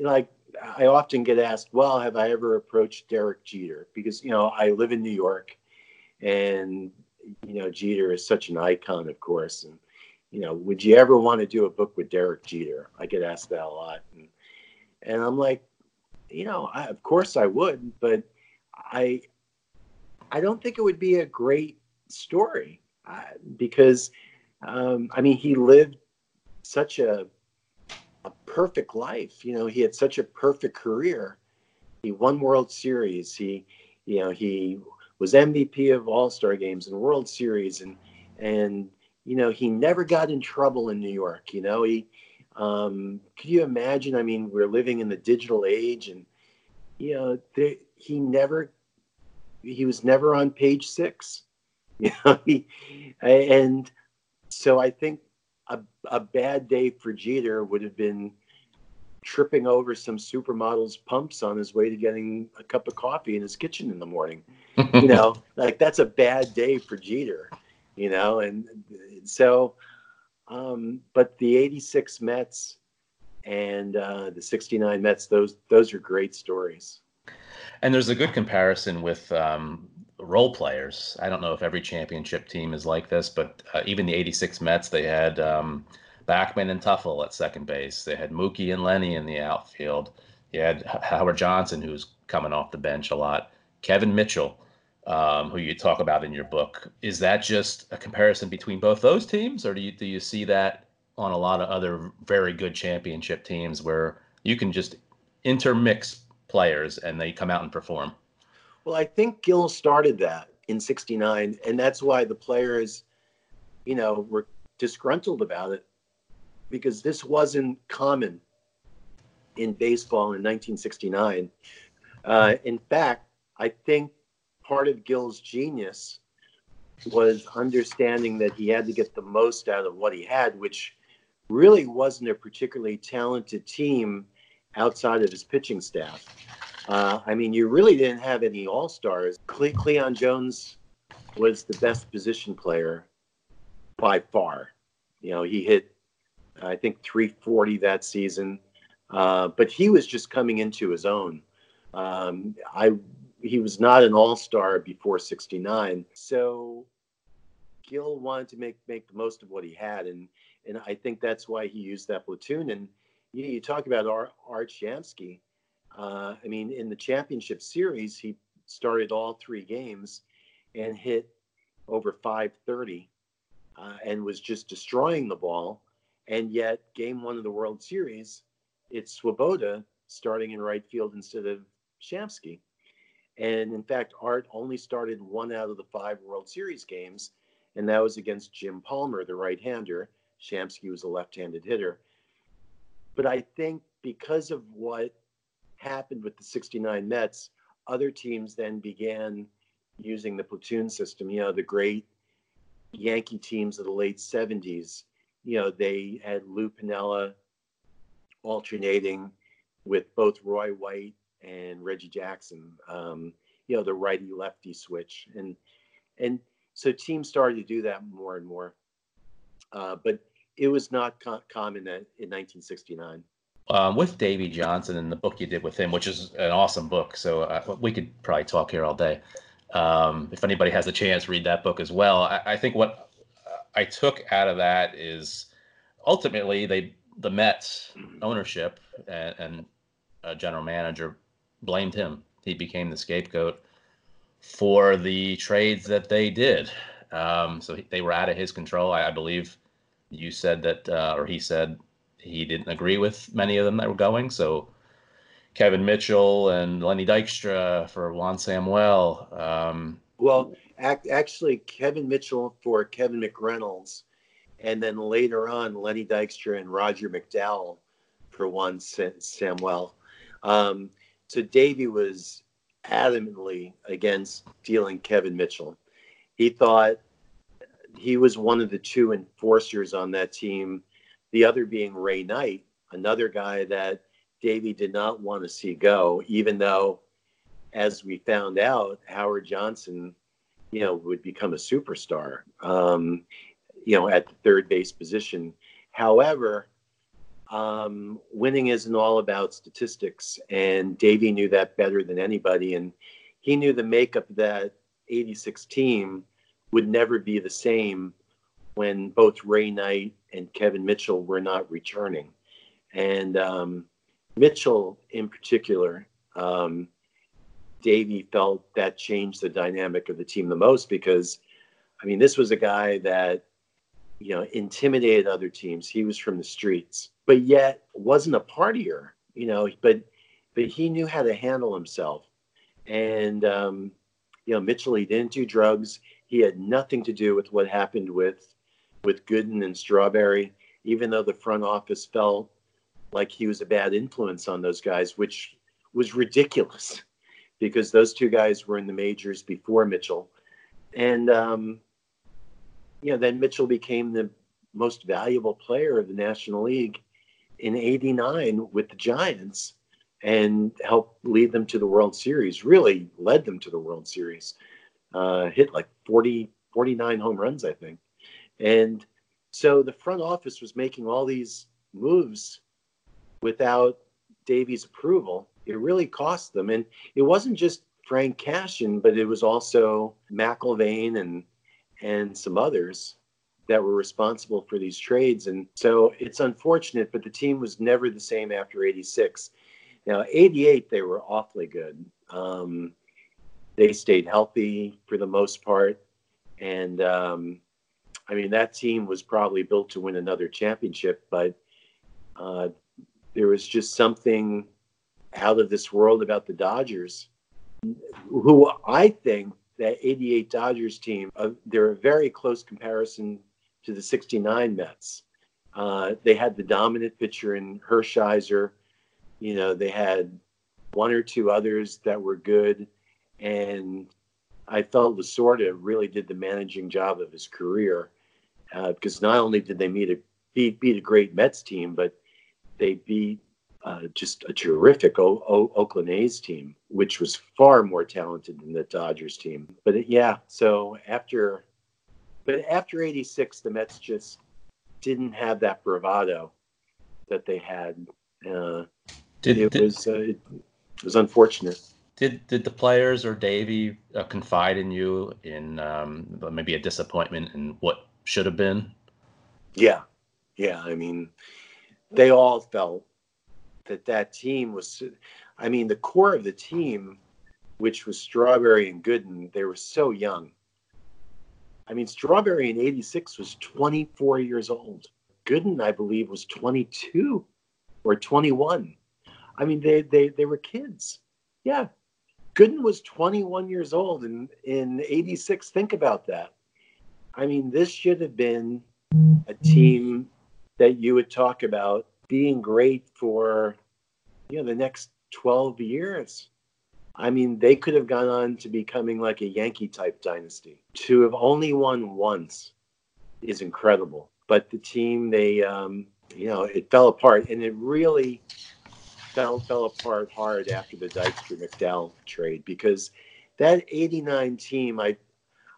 like I often get asked, well, have I ever approached Derek Jeter? Because, you know, I live in New York and, you know, Jeter is such an icon, of course. And, you know, would you ever want to do a book with Derek Jeter? I get asked that a lot. And, and I'm like, you know, I, of course I would, but I, I don't think it would be a great story uh, because, um, I mean, he lived such a, a perfect life. You know, he had such a perfect career. He won World Series. He, you know, he was MVP of All Star games and World Series, and and you know, he never got in trouble in New York. You know, he um, could you imagine? I mean, we're living in the digital age, and you know, there, he never, he was never on page six. You know, he, and so I think a, a bad day for Jeter would have been tripping over some supermodel's pumps on his way to getting a cup of coffee in his kitchen in the morning. you know, like that's a bad day for Jeter, you know, and so um, but the 86 Mets and uh, the 69 Mets, those those are great stories. And there's a good comparison with um, role players. I don't know if every championship team is like this, but uh, even the 86 Mets, they had um, Backman and Teufel at second base. They had Mookie and Lenny in the outfield. You had Howard Johnson, who's coming off the bench a lot. Kevin Mitchell um, who you talk about in your book. Is that just a comparison between both those teams, or do you do you see that on a lot of other very good championship teams where you can just intermix players and they come out and perform? Well, I think Gil started that in '69, and that's why the players, you know, were disgruntled about it because this wasn't common in baseball in 1969. Uh, in fact, I think part of Gil's genius was understanding that he had to get the most out of what he had, which really wasn't a particularly talented team outside of his pitching staff. Uh, I mean, you really didn't have any all stars. Cle- Cleon Jones was the best position player by far. You know, he hit, I think, 340 that season, uh, but he was just coming into his own. Um, I he was not an all star before '69, so Gil wanted to make make the most of what he had, and and I think that's why he used that platoon. And you, you talk about Art, Art Shamsky. Uh, I mean, in the championship series, he started all three games and hit over 530 uh, and was just destroying the ball. And yet, game one of the World Series, it's Swoboda starting in right field instead of Shamsky. And in fact, Art only started one out of the five World Series games, and that was against Jim Palmer, the right hander. Shamsky was a left handed hitter. But I think because of what happened with the 69 Mets, other teams then began using the platoon system. You know, the great Yankee teams of the late 70s, you know, they had Lou Piniella alternating with both Roy White and Reggie Jackson, um, you know, the righty lefty switch. And, and so teams started to do that more and more. Uh, but it was not co- common in 1969 um, with Davey Johnson and the book you did with him, which is an awesome book. So uh, we could probably talk here all day. Um, if anybody has a chance, read that book as well. I, I, think what I took out of that is ultimately they the Mets ownership and, and general manager blamed him. He became the scapegoat for the trades that they did. Um, so they were out of his control. I, I believe you said that, uh, or he said he didn't agree with many of them that were going. So Kevin Mitchell and Lenny Dykstra for Juan Samuel. Um, well, ac- actually, Kevin Mitchell for Kevin McReynolds, and then later on Lenny Dykstra and Roger McDowell for Juan Sa- Samuel. Um, so Davey was adamantly against dealing Kevin Mitchell. He thought he was one of the two enforcers on that team the other being Ray Knight, another guy that Davey did not want to see go, even though, as we found out, Howard Johnson, you know, would become a superstar, um, you know, at the third base position. However, um, winning isn't all about statistics, and Davey knew that better than anybody, and he knew the makeup of that 86 team would never be the same when both Ray Knight and Kevin Mitchell were not returning. And um, Mitchell, in particular, um, Davey felt that changed the dynamic of the team the most because, I mean, this was a guy that, you know, intimidated other teams. He was from the streets, but yet wasn't a partier, you know, but but he knew how to handle himself. And um, you know, Mitchell, he didn't do drugs. He had nothing to do with what happened with with Gooden and Strawberry, even though the front office felt like he was a bad influence on those guys, which was ridiculous because those two guys were in the majors before Mitchell. And, um, you know, then Mitchell became the most valuable player of the National League in 89 with the Giants and helped lead them to the World Series, really led them to the World Series. Uh, hit like 40, 49 home runs, I think. And so the front office was making all these moves without Davey's approval. It really cost them. And it wasn't just Frank Cashen, but it was also McIlvaine and and some others that were responsible for these trades. And so it's unfortunate, but the team was never the same after 86. Now, 88, they were awfully good. Um, they stayed healthy for the most part. And um, I mean, that team was probably built to win another championship, but uh, there was just something out of this world about the Dodgers, who I think that 88 Dodgers team, uh, they're a very close comparison to the 69 Mets. Uh, they had the dominant pitcher in Hershiser. You know, they had one or two others that were good. And I felt Lasorda really did the managing job of his career uh, because not only did they meet a beat beat a great Mets team, but they beat uh, just a terrific o- o- Oakland A's team, which was far more talented than the Dodgers team. But it, yeah, so after, but after '86, the Mets just didn't have that bravado that they had. Uh, did, it did, was uh, it, it, was unfortunate. Did did the players or Davey uh, confide in you in um, maybe a disappointment in what should have been? Yeah, yeah. I mean, they all felt that that team was. I mean, the core of the team, which was Strawberry and Gooden, they were so young. I mean, Strawberry in '86 was 24 years old. Gooden, I believe, was 22 or 21. I mean, they they they were kids. Yeah, Gooden was 21 years old in in '86. Think about that. I mean, this should have been a team that you would talk about being great for you know the next 12 years. I mean, they could have gone on to becoming like a Yankee type dynasty. To have only won once is incredible. But the team, they, um, you know, it fell apart, and it really fell fell apart hard after the Dykstra McDowell trade because that '89 team, I,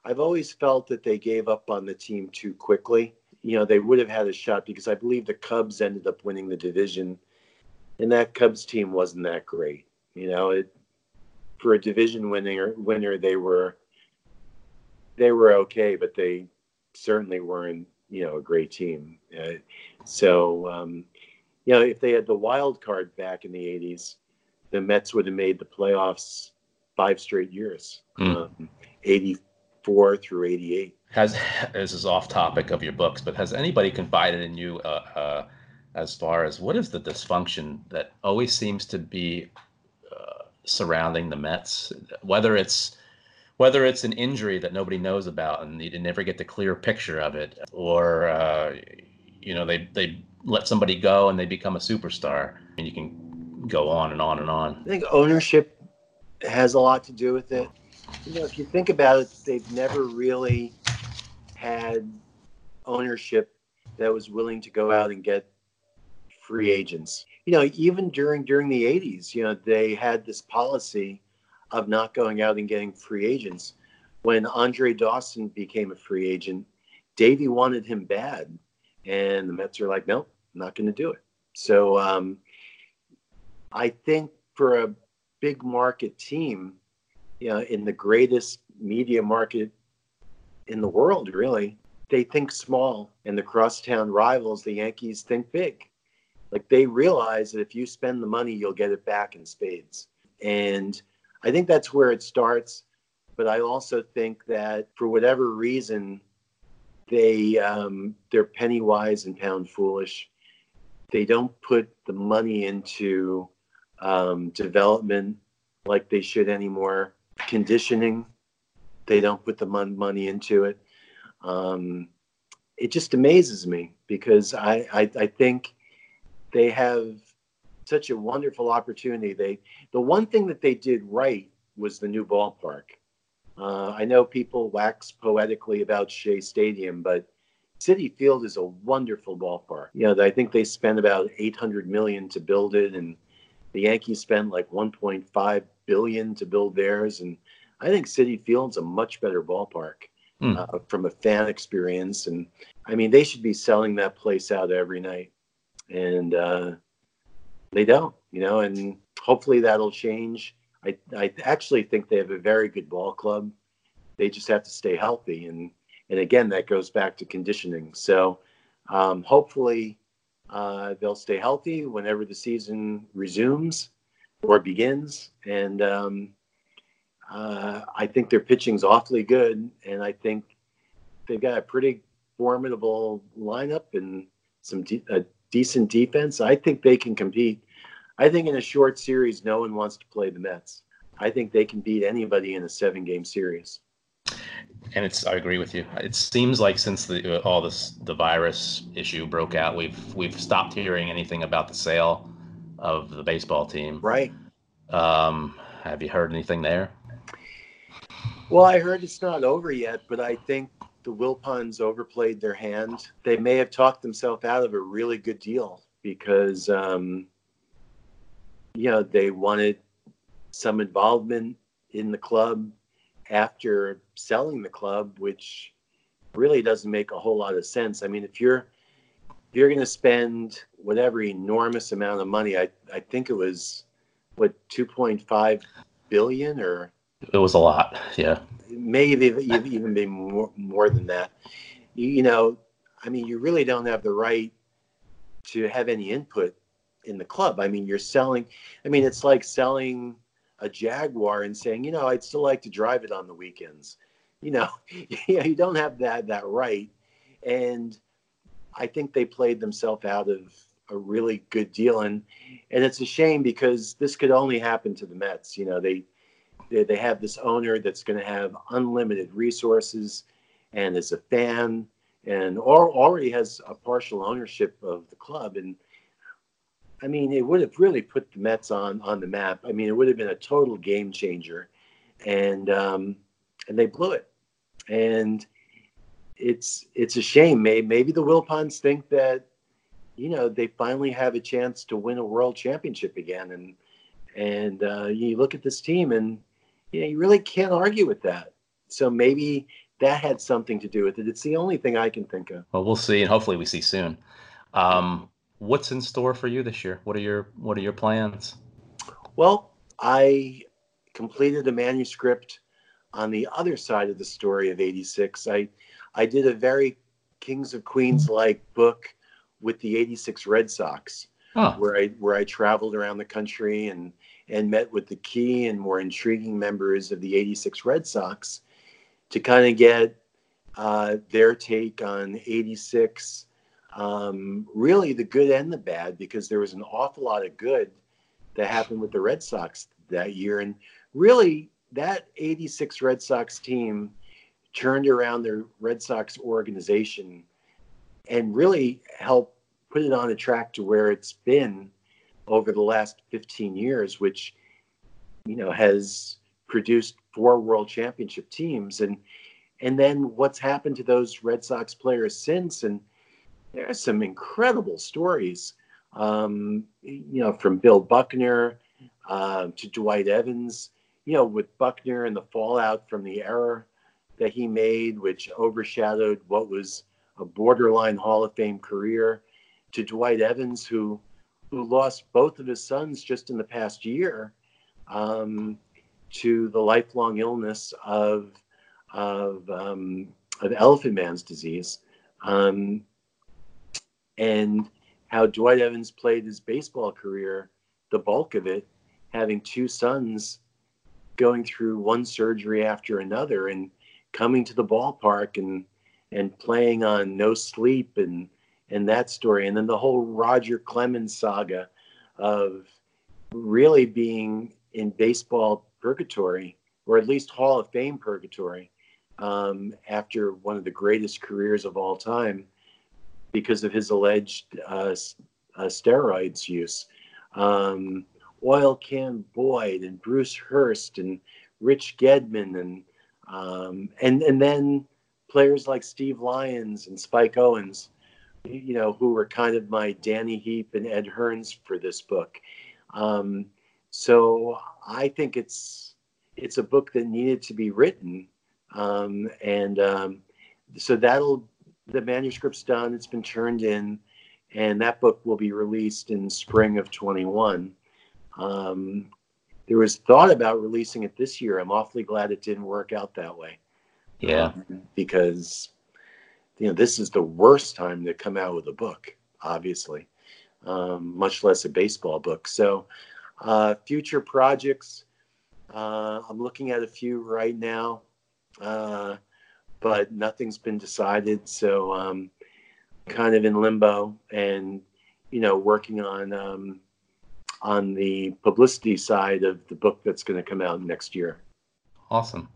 I've always felt that they gave up on the team too quickly you know, they would have had a shot because I believe the Cubs ended up winning the division, and that Cubs team wasn't that great. You know, it for a division winner winner they were they were okay, but they certainly weren't you know a great team. Uh, so um, you know, if they had the wild card back in the '80s, the Mets would have made the playoffs five straight years, mm. um, '84 through '88 has this is off topic of your books, but has anybody confided in you uh, uh, as far as what is the dysfunction that always seems to be uh, surrounding the Mets? Whether it's whether it's an injury that nobody knows about and you never get the clear picture of it, or uh, you know they they let somebody go and they become a superstar, and you can go on and on and on. I think ownership has a lot to do with it. You know, if you think about it, they've never really had ownership that was willing to go out and get free agents. You know, even during during the 80s, you know, they had this policy of not going out and getting free agents. When Andre Dawson became a free agent, Davey wanted him bad, and the Mets are like, "Nope, not going to do it." So um, I think for a big market team, you know, in the greatest media market in the world, really. They think small, and the crosstown rivals, the Yankees, think big. Like they realize that if you spend the money, you'll get it back in spades. And I think that's where it starts. But I also think that for whatever reason, they um, they're penny wise and pound foolish. They don't put the money into um, development like they should anymore. Conditioning, they don't put the mon- money into it. Um, it just amazes me because I, I, I think they have such a wonderful opportunity. They the one thing that they did right was the new ballpark. Uh, I know people wax poetically about Shea Stadium, but Citi Field is a wonderful ballpark. You know, I think they spent about 800 million to build it, and the Yankees spent like 1.5 billion to build theirs, and I think Citi Field's a much better ballpark mm. uh, from a fan experience. And I mean, they should be selling that place out every night. And uh, they don't, you know, and hopefully that'll change. I, I actually think they have a very good ball club. They just have to stay healthy. And, and again, that goes back to conditioning. So um, hopefully uh, they'll stay healthy whenever the season resumes or begins. And, um, uh, I think their pitching's awfully good, and I think they've got a pretty formidable lineup and some de- a decent defense. I think they can compete. I think in a short series, no one wants to play the Mets. I think they can beat anybody in a seven-game series. And it's I agree with you. It seems like since the all this the virus issue broke out, we've we've stopped hearing anything about the sale of the baseball team. Right. Um, have you heard anything there? Well, I heard it's not over yet, but I think the Wilpons overplayed their hand. They may have talked themselves out of a really good deal because, um, you know, they wanted some involvement in the club after selling the club, which really doesn't make a whole lot of sense. I mean, if you're if you're going to spend whatever enormous amount of money, I I think it was what 2.5 billion or it was a lot, yeah. Maybe even be more more than that. You, you know, I mean, you really don't have the right to have any input in the club. I mean, you're selling. I mean, it's like selling a Jaguar and saying, you know, I'd still like to drive it on the weekends. You know, yeah, you don't have that that right. And I think they played themselves out of a really good deal, and and it's a shame because this could only happen to the Mets. You know, they they, have this owner that's going to have unlimited resources, and is a fan, and already has a partial ownership of the club, and I mean, it would have really put the Mets on on the map. I mean, it would have been a total game changer, and um, and they blew it. And it's it's a shame. Maybe maybe the Wilpons think that you know they finally have a chance to win a world championship again. And and uh, you look at this team, and you know you really can't argue with that. So maybe that had something to do with it. It's the only thing I can think of. Well, we'll see, and hopefully we see soon. Um, what's in store for you this year? What are your What are your plans? Well, I completed a manuscript on the other side of the story of '86. I I did a very Kings of Queens like book with the '86 Red Sox, huh. where I where I traveled around the country and and met with the key and more intriguing members of the '86 Red Sox to kind of get uh, their take on '86 um, really the good and the bad because there was an awful lot of good that happened with the Red Sox that year. And really, that 86 Red Sox team turned around their Red Sox organization and really helped put it on a track to where it's been over the last 15 years, which, you know, has produced four world championship teams. And, and then what's happened to those Red Sox players since? And, there are some incredible stories, um, you know, from Bill Buckner uh, to Dwight Evans, you know, with Buckner and the fallout from the error that he made, which overshadowed what was a borderline Hall of Fame career, to Dwight Evans, who who lost both of his sons just in the past year um, to the lifelong illness of of, um, of elephant man's disease. Um, and how Dwight Evans played his baseball career, the bulk of it, having two sons going through one surgery after another and coming to the ballpark and and playing on no sleep and and that story and then the whole Roger Clemens saga of really being in baseball purgatory or at least Hall of Fame purgatory um, after one of the greatest careers of all time because of his alleged uh, uh, steroids use. Um, Oil Can Boyd and Bruce Hurst and Rich Gedman and um, and and then players like Steve Lyons and Spike Owens, you know, who were kind of my Danny Heep and Ed Hearns for this book. Um, so I think it's it's a book that needed to be written, um, and um, so that'll the manuscript's done. It's been turned in, and that book will be released in spring of 21. Um, there was thought about releasing it this year. I'm awfully glad it didn't work out that way. Yeah, um, because you know this is the worst time to come out with a book, obviously, um, much less a baseball book. So, uh, future projects. Uh, I'm looking at a few right now. Uh, but nothing's been decided. So um, kind of in limbo, and you know, working on um, on the publicity side of the book that's going to come out next year. Awesome.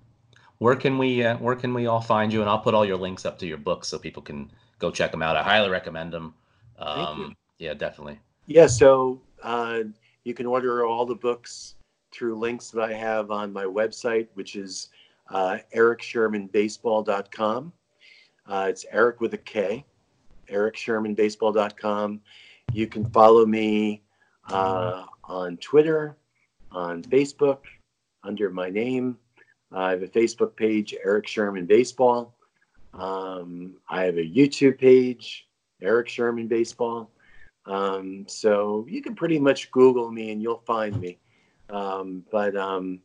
Where can we uh, where can we all find you? And I'll put all your links up to your books so people can go check them out. I highly recommend them. Um, Thank you. Yeah, definitely. Yeah, so uh, you can order all the books through links that I have on my website, which is uh, erikshermanbaseball.com. Uh, it's Erik with a K, erikshermanbaseball.com. You can follow me uh, on Twitter, on Facebook, under my name. I have a Facebook page, Erik Sherman Baseball. Um, I have a YouTube page, Erik Sherman Baseball. Um, so you can pretty much Google me and you'll find me. Um, but um,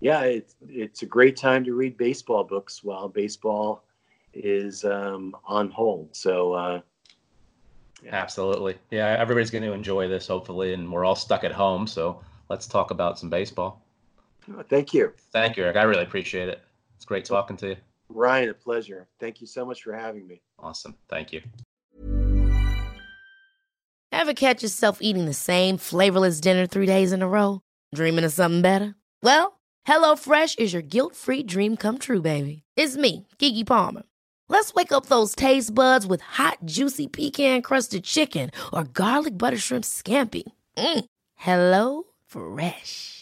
yeah, it's it's a great time to read baseball books while baseball is um, on hold. So. Uh, yeah. Absolutely. Yeah, everybody's going to enjoy this, hopefully, and we're all stuck at home. So let's talk about some baseball. Thank you. Thank you, Erik. I really appreciate it. It's great talking to you. Ryan, a pleasure. Thank you so much for having me. Awesome. Thank you. Ever catch yourself eating the same flavorless dinner three days in a row? Dreaming of something better? Well, HelloFresh is your guilt free dream come true, baby. It's me, Keke Palmer. Let's wake up those taste buds with hot, juicy pecan crusted chicken or garlic butter shrimp scampi. Mm. Hello Fresh.